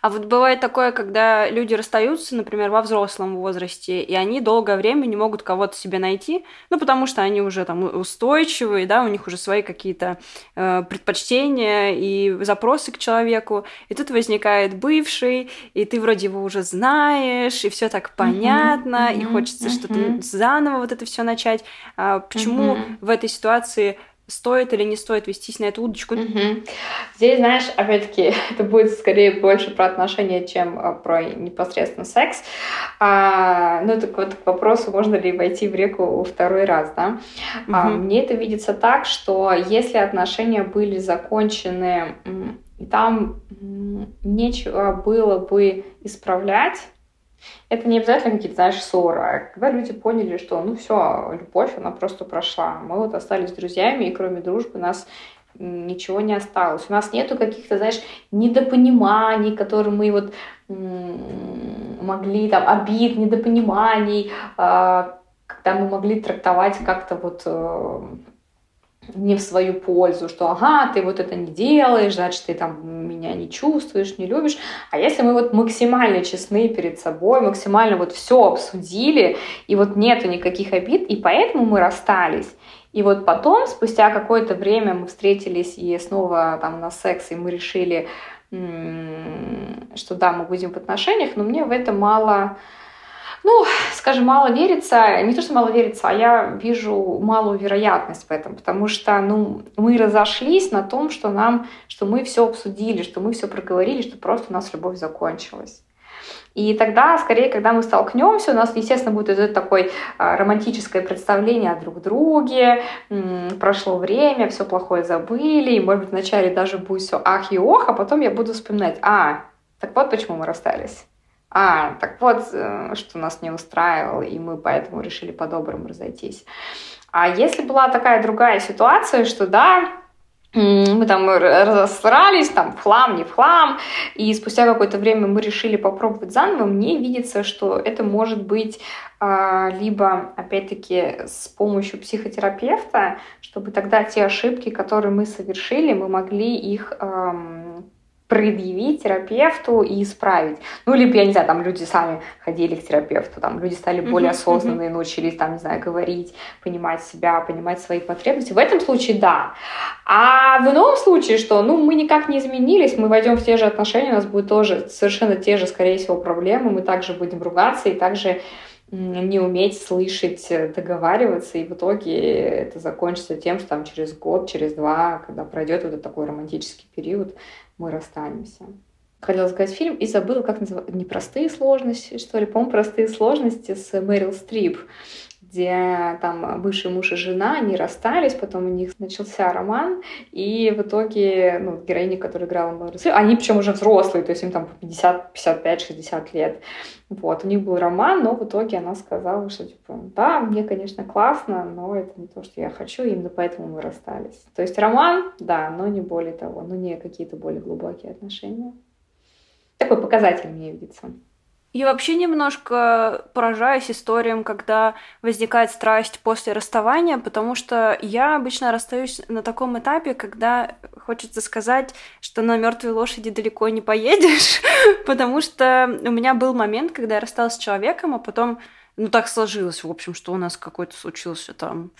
А вот бывает такое, когда люди расстаются, например, во взрослом возрасте, и они долгое время не могут кого-то себе найти, ну, потому что они уже там устойчивые, да, у них уже свои какие-то э, предпочтения и запросы к человеку, и тут возникает бывший, и ты вроде его уже знаешь, и все так понятно, mm-hmm, и хочется mm-hmm. что-то заново вот это все начать. А почему mm-hmm. в этой ситуации стоит или не стоит вестись на эту удочку. Угу. Здесь, знаешь, опять-таки, это будет скорее больше про отношения, чем а, про непосредственно секс. А, ну, так вот к вопросу, можно ли войти в реку второй раз, да? Угу. А, мне это видится так, что если отношения были закончены, и там нечего было бы исправлять, это не обязательно какие-то, знаешь, ссоры, а когда люди поняли, что, ну все, любовь, она просто прошла. Мы вот остались друзьями, и кроме дружбы нас ничего не осталось. У нас нету каких-то, знаешь, недопониманий, которые мы вот могли, там, обид, недопониманий, а, когда мы могли трактовать как-то вот э, не в свою пользу, что ага, ты вот это не делаешь, значит, ты там меня не чувствуешь, не любишь. А если мы вот максимально честны перед собой, максимально вот все обсудили, и вот нету никаких обид, и поэтому мы расстались, и вот потом, спустя какое-то время мы встретились и снова там на секс, и мы решили, что да, мы будем в отношениях, но мне в это мало ну, скажем, мало верится, не то, что мало верится, а я вижу малую вероятность в этом, потому что, ну, мы разошлись на том, что нам, что мы все обсудили, что мы все проговорили, что просто у нас любовь закончилась. И тогда, скорее, когда мы столкнемся, у нас, естественно, будет это такое а, романтическое представление о друг друге, прошло время, все плохое забыли, и, может быть, вначале даже будет все ах и ох, а потом я буду вспоминать, а, так вот почему мы расстались. А, так вот, э, что нас не устраивало, и мы поэтому решили по-доброму разойтись. А если была такая другая ситуация, что да, мы там разосрались, там в хлам, не в хлам, и спустя какое-то время мы решили попробовать заново, мне видится, что это может быть а, либо, опять-таки, с помощью психотерапевта, чтобы тогда те ошибки, которые мы совершили, мы могли их предъявить терапевту и исправить. Ну, либо, я не знаю, там люди сами ходили к терапевту, там люди стали более осознанные, научились, там, не знаю, говорить, понимать себя, понимать свои потребности. В этом случае да. А в ином случае, что, ну, мы никак не изменились, мы войдем в те же отношения, у нас будут тоже совершенно те же, скорее всего, проблемы, мы также будем ругаться и также не уметь слышать, э, договариваться, и в итоге это закончится тем, что там через год, через два, когда пройдет вот этот такой романтический период, мы расстанемся. Хотела сказать фильм и забыла, как называется, непростые сложности, что ли, по-моему, простые сложности с Мэрил Стрип где там бывший муж и жена, они расстались, потом у них начался роман, и в итоге, ну, героини, которая играла Стрип, они причем уже взрослые, то есть им там 50, 55, 60 лет. Вот, у них был роман, но в итоге она сказала, что, типа, да, мне, конечно, классно, но это не то, что я хочу, и именно поэтому мы расстались. То есть роман, да, но не более того, но не какие-то более глубокие отношения. Такой показатель мне видится. Я вообще немножко поражаюсь историям, когда возникает страсть после расставания, потому что я обычно расстаюсь на таком этапе, когда хочется сказать, что на мертвой лошади далеко не поедешь, потому что у меня был момент, когда я рассталась с человеком, а потом ну, так сложилось, в общем, что у нас какой-то случился там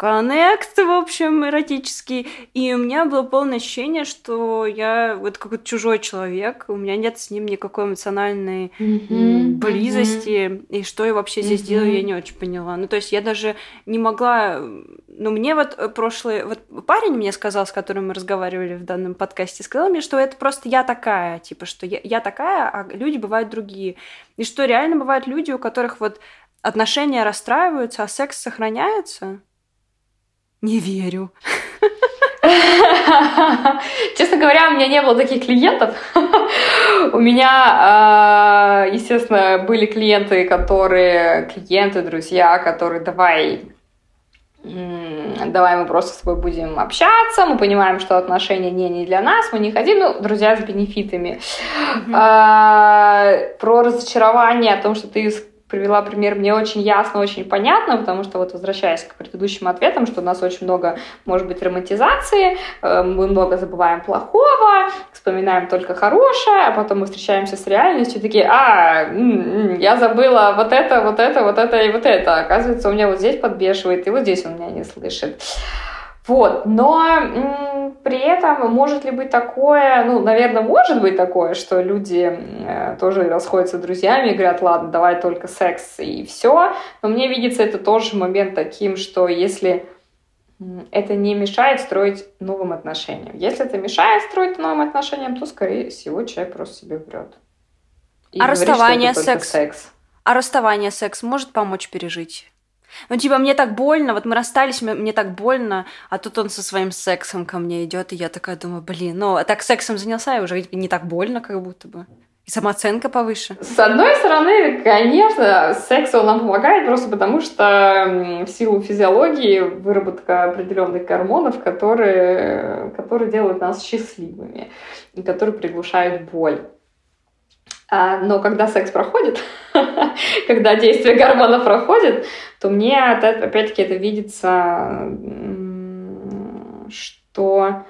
коннект, в общем, эротический. И у меня было полное ощущение, что я вот какой-то чужой человек, у меня нет с ним никакой эмоциональной mm-hmm. близости, mm-hmm. и что я вообще здесь mm-hmm. делаю, я не очень поняла. Ну, то есть я даже не могла... Ну, мне вот прошлый... Вот парень мне сказал, с которым мы разговаривали в данном подкасте, сказал мне, что это просто я такая, типа, что я, я такая, а люди бывают другие. И что реально бывают люди, у которых вот отношения расстраиваются, а секс сохраняется. Не верю. Честно говоря, у меня не было таких клиентов. У меня, а, естественно, были клиенты, которые, клиенты, друзья, которые давай давай мы просто с тобой будем общаться, мы понимаем, что отношения не, не для нас, мы не хотим, ну, друзья с бенефитами. Mm-hmm. А, про разочарование о том, что ты привела пример мне очень ясно, очень понятно, потому что вот возвращаясь к предыдущим ответам, что у нас очень много, может быть, романтизации, э, мы много забываем плохого, вспоминаем только хорошее, а потом мы встречаемся с реальностью такие, а, я забыла вот это, вот это, вот это и вот это. Оказывается, у меня вот здесь подбешивает, и вот здесь он меня не слышит. Вот, но при этом может ли быть такое, ну, наверное, может быть такое, что люди э, тоже расходятся с друзьями и говорят, ладно, давай только секс и все. Но мне видится это тоже момент таким, что если это не мешает строить новым отношениям. Если это мешает строить новым отношениям, то, скорее всего, человек просто себе врет. И а говорит, расставание секс? секс? А расставание секс может помочь пережить? Ну, типа, мне так больно, вот мы расстались, мне так больно, а тут он со своим сексом ко мне идет, и я такая думаю, блин, ну, а так сексом занялся, и уже не так больно, как будто бы. И самооценка повыше. С одной стороны, конечно, секс он нам помогает просто потому, что в силу физиологии выработка определенных гормонов, которые, которые делают нас счастливыми и которые приглушают боль. А, но когда секс проходит, когда действие гормона проходит, то мне опять-таки это видится, что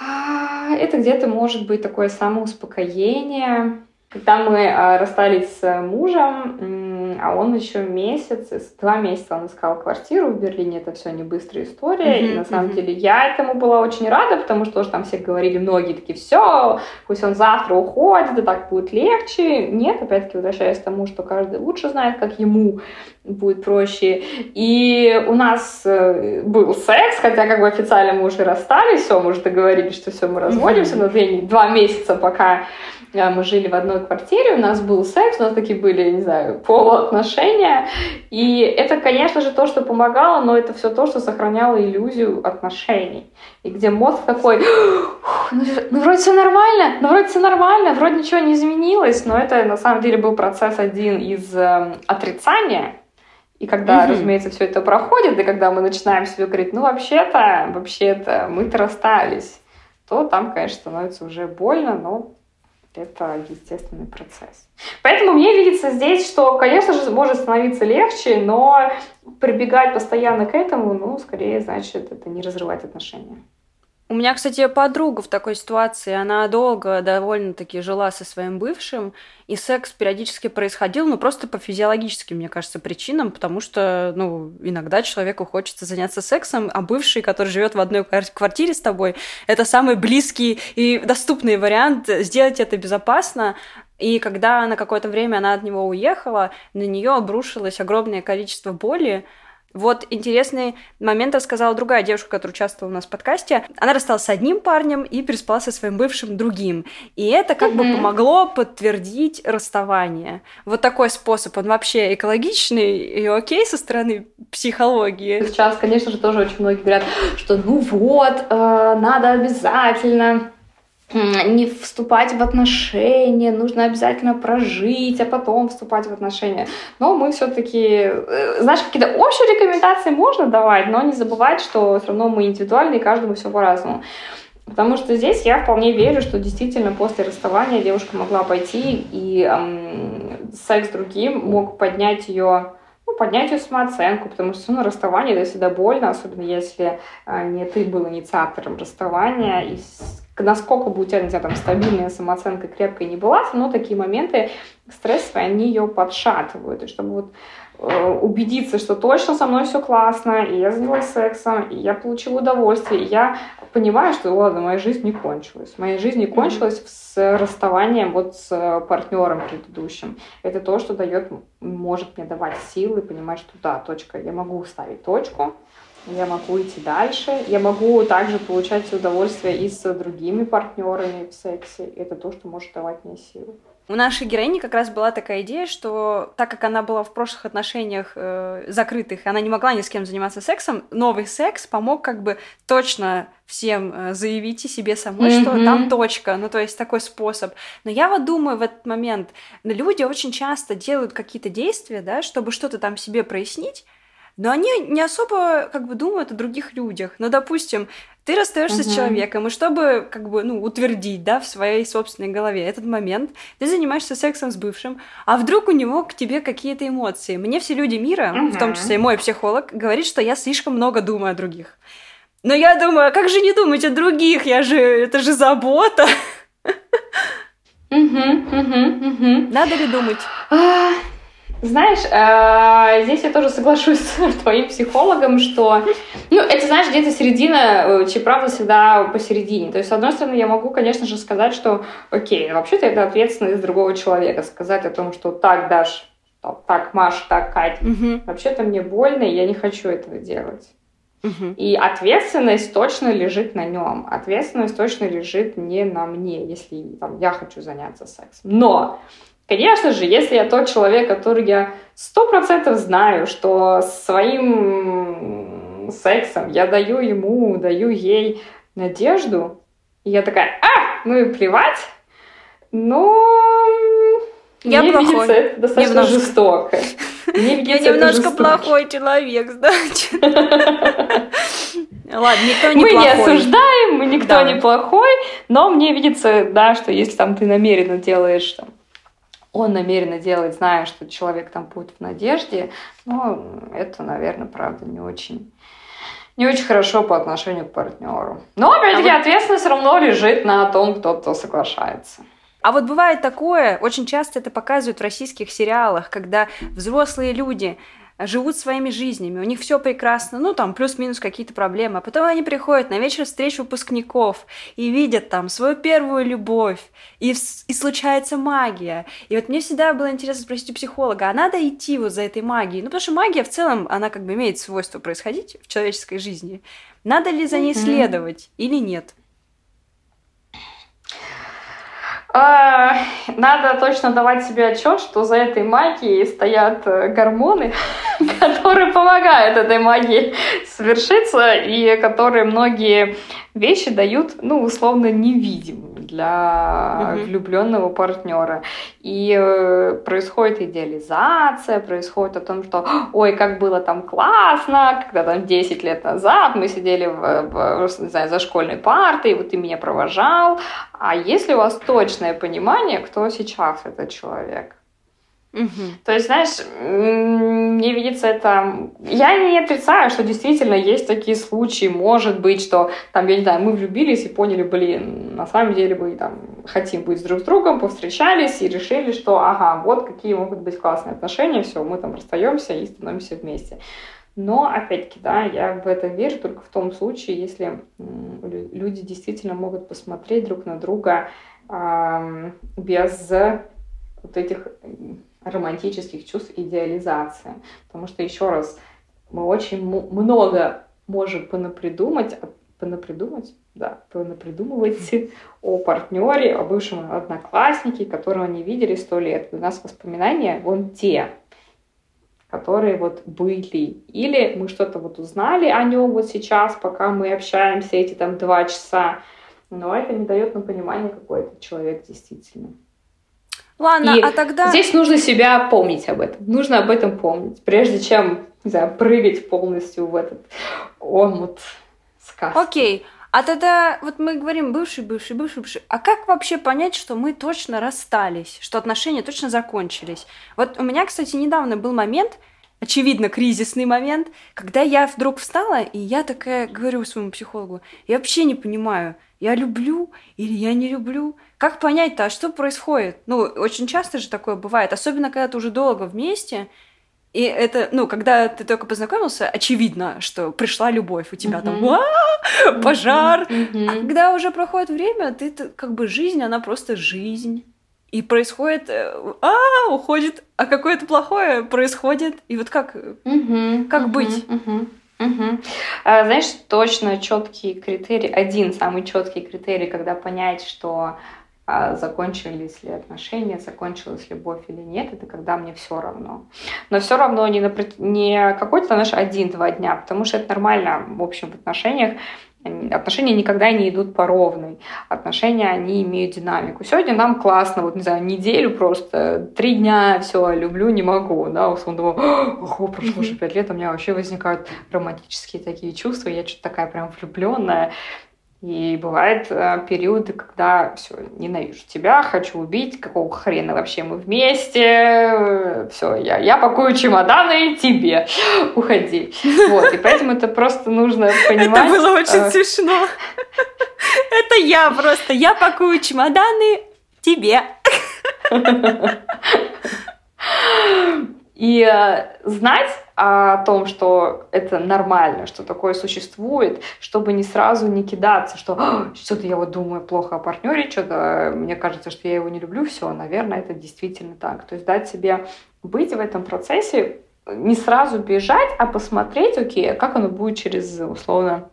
а, это где-то может быть такое самоуспокоение. Когда мы а, расстались с мужем, а он еще месяц, два месяца он искал квартиру в Берлине, это все не быстрая история, mm-hmm, и на самом mm-hmm. деле я этому была очень рада, потому что тоже там все говорили, многие такие, все, пусть он завтра уходит, и так будет легче. Нет, опять-таки возвращаясь к тому, что каждый лучше знает, как ему будет проще. И у нас э, был секс, хотя как бы официально мы уже расстались, все, мы уже договорились, что все, мы разводимся, но две, два месяца пока э, мы жили в одной квартире, у нас был секс, у нас такие были, не знаю, полуотношения. И это, конечно же, то, что помогало, но это все то, что сохраняло иллюзию отношений. И где мозг такой, ну, ну вроде все нормально, ну вроде все нормально, вроде ничего не изменилось, но это на самом деле был процесс один из э, отрицания, и когда, mm-hmm. разумеется, все это проходит, и когда мы начинаем себе говорить, ну, вообще-то, вообще-то, мы-то расстались, то там, конечно, становится уже больно, но это естественный процесс. Поэтому мне видится здесь, что, конечно же, может становиться легче, но прибегать постоянно к этому, ну, скорее, значит, это не разрывать отношения. У меня, кстати, подруга в такой ситуации, она долго довольно-таки жила со своим бывшим, и секс периодически происходил, ну, просто по физиологическим, мне кажется, причинам, потому что, ну, иногда человеку хочется заняться сексом, а бывший, который живет в одной квартире с тобой, это самый близкий и доступный вариант сделать это безопасно, и когда на какое-то время она от него уехала, на нее обрушилось огромное количество боли, вот интересный момент рассказала другая девушка, которая участвовала у нас в подкасте. Она рассталась с одним парнем и переспала со своим бывшим другим. И это как бы помогло подтвердить расставание. Вот такой способ, он вообще экологичный и окей со стороны психологии. Сейчас, конечно же, тоже очень многие говорят, что ну вот, э, надо обязательно не вступать в отношения, нужно обязательно прожить, а потом вступать в отношения. Но мы все-таки, э, знаешь, какие-то общие рекомендации можно давать, но не забывать, что все равно мы индивидуальны, и каждому все по-разному. Потому что здесь я вполне верю, что действительно после расставания девушка могла пойти, и эм, секс с другим мог поднять ее поднять ее самооценку, потому что ну, расставание это всегда больно, особенно если э, не ты был инициатором расставания, и насколько бы у тебя, не знаю, там, стабильная самооценка крепкая не была, но такие моменты стрессовые, они ее подшатывают. И чтобы вот убедиться, что точно со мной все классно, и я занялась сексом, и я получила удовольствие, и я понимаю, что, ладно, моя жизнь не кончилась. Моя жизнь не кончилась с расставанием вот с партнером предыдущим. Это то, что дает, может мне давать силы, понимать, что да, точка, я могу ставить точку, я могу идти дальше, я могу также получать удовольствие и с другими партнерами в сексе. Это то, что может давать мне силы. У нашей героини как раз была такая идея, что так как она была в прошлых отношениях э, закрытых, она не могла ни с кем заниматься сексом, новый секс помог как бы точно всем э, заявить и себе самой, mm-hmm. что там точка, ну то есть такой способ. Но я вот думаю в этот момент, люди очень часто делают какие-то действия, да, чтобы что-то там себе прояснить, но они не особо как бы думают о других людях. Ну, допустим, ты расстаешься угу. с человеком, и чтобы как бы ну утвердить, да, в своей собственной голове этот момент, ты занимаешься сексом с бывшим, а вдруг у него к тебе какие-то эмоции. Мне все люди мира, угу. в том числе и мой психолог, говорит, что я слишком много думаю о других. Но я думаю, а как же не думать о других? Я же, это же забота. Надо ли думать? Знаешь, э, здесь я тоже соглашусь с твоим психологом, что, ну, это, знаешь, где-то середина, э, правда всегда посередине. То есть, с одной стороны, я могу, конечно же, сказать, что, окей, вообще-то это ответственность другого человека, сказать о том, что так, Даш, так, Маш, так, Кать, угу. вообще-то мне больно, и я не хочу этого делать. Угу. И ответственность точно лежит на нем. Ответственность точно лежит не на мне, если там, я хочу заняться сексом. Но Конечно же, если я тот человек, который я сто процентов знаю, что своим сексом я даю ему, даю ей надежду, и я такая, а, ну и плевать, ну, я мне плохой. видится это достаточно немножко. жестоко. Мне я немножко плохой человек, значит. Ладно, никто не мы плохой. Мы не осуждаем, мы никто да. не плохой, но мне видится, да, что если там ты намеренно делаешь там, он намеренно делает, зная, что человек там будет в надежде, ну, это, наверное, правда, не очень не очень хорошо по отношению к партнеру. Но, опять-таки, а вот... ответственность все равно лежит на том, кто-то соглашается. А вот бывает такое, очень часто это показывают в российских сериалах, когда взрослые люди живут своими жизнями, у них все прекрасно, ну там плюс-минус какие-то проблемы, а потом они приходят на вечер встреч выпускников и видят там свою первую любовь, и, и случается магия. И вот мне всегда было интересно спросить у психолога, а надо идти вот за этой магией? Ну потому что магия в целом, она как бы имеет свойство происходить в человеческой жизни. Надо ли за ней mm-hmm. следовать или нет? А, надо точно давать себе отчет, что за этой магией стоят э, гормоны, которые помогают этой магии совершиться и которые многие вещи дают, ну, условно, невидимым для угу. влюбленного партнера. И э, происходит идеализация, происходит о том, что ой, как было там классно, когда там 10 лет назад мы сидели в, в, не знаю, за школьной партой, и вот ты меня провожал. А если у вас точное понимание, кто сейчас этот человек? Угу. То есть, знаешь, мне видится это... Я не отрицаю, что действительно есть такие случаи. Может быть, что там, я не знаю, мы влюбились и поняли, блин, на самом деле мы там хотим быть друг с другом, повстречались и решили, что ага, вот какие могут быть классные отношения, все, мы там расстаемся и становимся вместе. Но, опять-таки, да, я в это верю только в том случае, если люди действительно могут посмотреть друг на друга э, без вот этих романтических чувств идеализация. Потому что, еще раз, мы очень много можем понапридумать, понапридумать, да, понапридумывать о партнере, о бывшем однокласснике, которого не видели сто лет. У нас воспоминания вон те, которые вот были. Или мы что-то вот узнали о нем вот сейчас, пока мы общаемся эти там два часа, но это не дает нам понимания, какой это человек действительно. Ладно, и а тогда... Здесь нужно себя помнить об этом. Нужно об этом помнить, прежде чем, не знаю, прыгать полностью в этот омут сказки. Окей. А тогда вот мы говорим бывший, бывший, бывший, бывший. А как вообще понять, что мы точно расстались, что отношения точно закончились? Вот у меня, кстати, недавно был момент, очевидно, кризисный момент, когда я вдруг встала, и я такая говорю своему психологу, я вообще не понимаю, я люблю или я не люблю. Как понять-то, а что происходит? Ну, очень часто же такое бывает, особенно когда ты уже долго вместе, и это, ну, когда ты только познакомился, очевидно, что пришла любовь, у тебя там пожар. А когда уже проходит время, ты как бы жизнь, она просто жизнь. И происходит, э, а, уходит, а какое-то плохое происходит. И вот как, как быть? Угу. А, знаешь, точно четкий критерий, один самый четкий критерий, когда понять, что а, закончились ли отношения, закончилась любовь или нет, это когда мне все равно. Но все равно не, на, не какой-то, знаешь, один-два дня, потому что это нормально, в общем, в отношениях Отношения никогда не идут по ровной. Отношения, они имеют динамику. Сегодня нам классно, вот, не знаю, неделю просто, три дня, все, люблю, не могу, да, условно думаю, ого, прошло уже пять лет, у меня вообще возникают романтические такие чувства, я что-то такая прям влюбленная. И бывают э, периоды, когда все, ненавижу тебя, хочу убить, какого хрена вообще мы вместе, все, я, я пакую чемоданы, тебе, уходи. Вот, и поэтому это просто нужно понимать. Это было очень э... смешно. Это я просто, я пакую чемоданы, тебе. И э, знать о том, что это нормально, что такое существует, чтобы не сразу не кидаться, что «А, что-то я вот думаю плохо о партнере, что-то мне кажется, что я его не люблю, все, наверное, это действительно так. То есть дать себе быть в этом процессе, не сразу бежать, а посмотреть, окей, а как оно будет через, условно,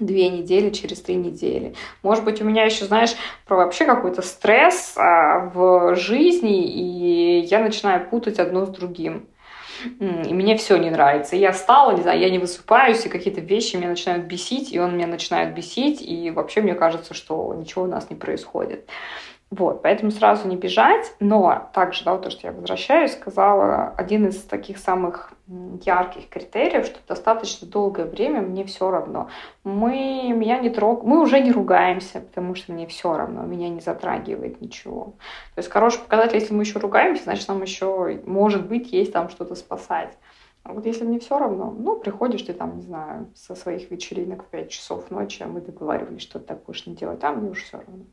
две недели, через три недели. Может быть, у меня еще, знаешь, про вообще какой-то стресс а, в жизни, и я начинаю путать одно с другим. И мне все не нравится. Я встала, не знаю, я не высыпаюсь, и какие-то вещи меня начинают бесить, и он меня начинает бесить, и вообще мне кажется, что ничего у нас не происходит. Вот, поэтому сразу не бежать, но также, да, вот то, что я возвращаюсь, сказала, один из таких самых ярких критериев, что достаточно долгое время мне все равно. Мы, меня не трог... мы уже не ругаемся, потому что мне все равно, меня не затрагивает ничего. То есть хороший показатель, если мы еще ругаемся, значит, нам еще, может быть, есть там что-то спасать. А вот если мне все равно, ну, приходишь ты там, не знаю, со своих вечеринок в 5 часов ночи, а мы договаривались, что ты так будешь не делать, а мне уже все равно.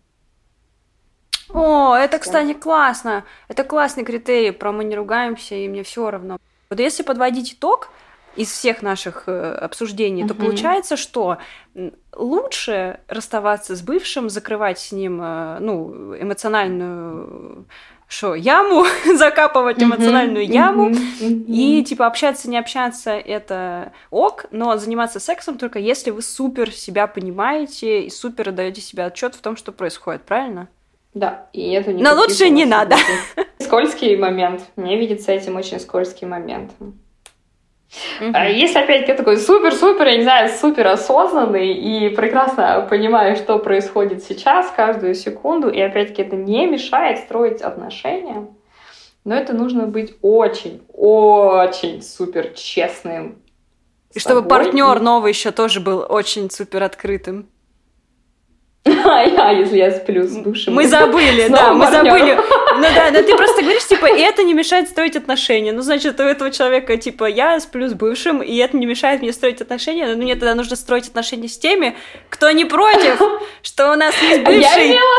О, это, кстати, классно. Это классный критерий, про мы не ругаемся, и мне все равно. Вот если подводить итог из всех наших э, обсуждений, угу. то получается, что лучше расставаться с бывшим, закрывать с ним э, ну, эмоциональную что, яму, закапывать эмоциональную яму, и, типа, общаться, не общаться, это ок, но заниматься сексом только если вы супер себя понимаете и супер отдаете себе отчет в том, что происходит, правильно? Да, и это не. Но лучше не надо. Скользкий момент. Мне видится этим очень скользкий момент. Угу. Если опять ты такой супер-супер, я не знаю, супер осознанный и прекрасно понимаешь, что происходит сейчас, каждую секунду, и опять-таки это не мешает строить отношения, но это нужно быть очень-очень супер честным. И чтобы партнер новый еще тоже был очень супер открытым. А я, если я сплю с бывшим. Мы забыли, да, мы забыли. Ну да, но ты просто говоришь, типа, и это не мешает строить отношения. Ну, значит, у этого человека, типа, я сплю с бывшим, и это не мешает мне строить отношения. Но мне тогда нужно строить отношения с теми, кто не против, что у нас есть бывший. Я имела,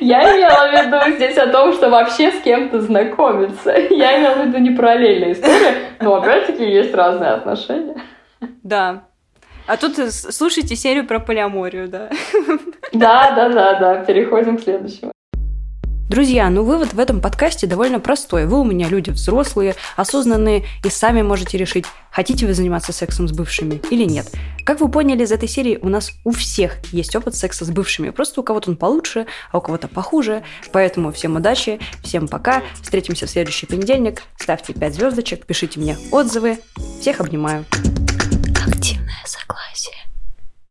я имела в виду здесь о том, что вообще с кем-то знакомиться. Я имела в виду не параллельная история, но опять-таки есть разные отношения. Да, а тут слушайте серию про полиаморию, да? Да, да, да, да. Переходим к следующему. Друзья, ну вывод в этом подкасте довольно простой. Вы у меня люди взрослые, осознанные и сами можете решить, хотите вы заниматься сексом с бывшими или нет. Как вы поняли из этой серии, у нас у всех есть опыт секса с бывшими. Просто у кого-то он получше, а у кого-то похуже. Поэтому всем удачи, всем пока. Встретимся в следующий понедельник. Ставьте 5 звездочек, пишите мне отзывы. Всех обнимаю.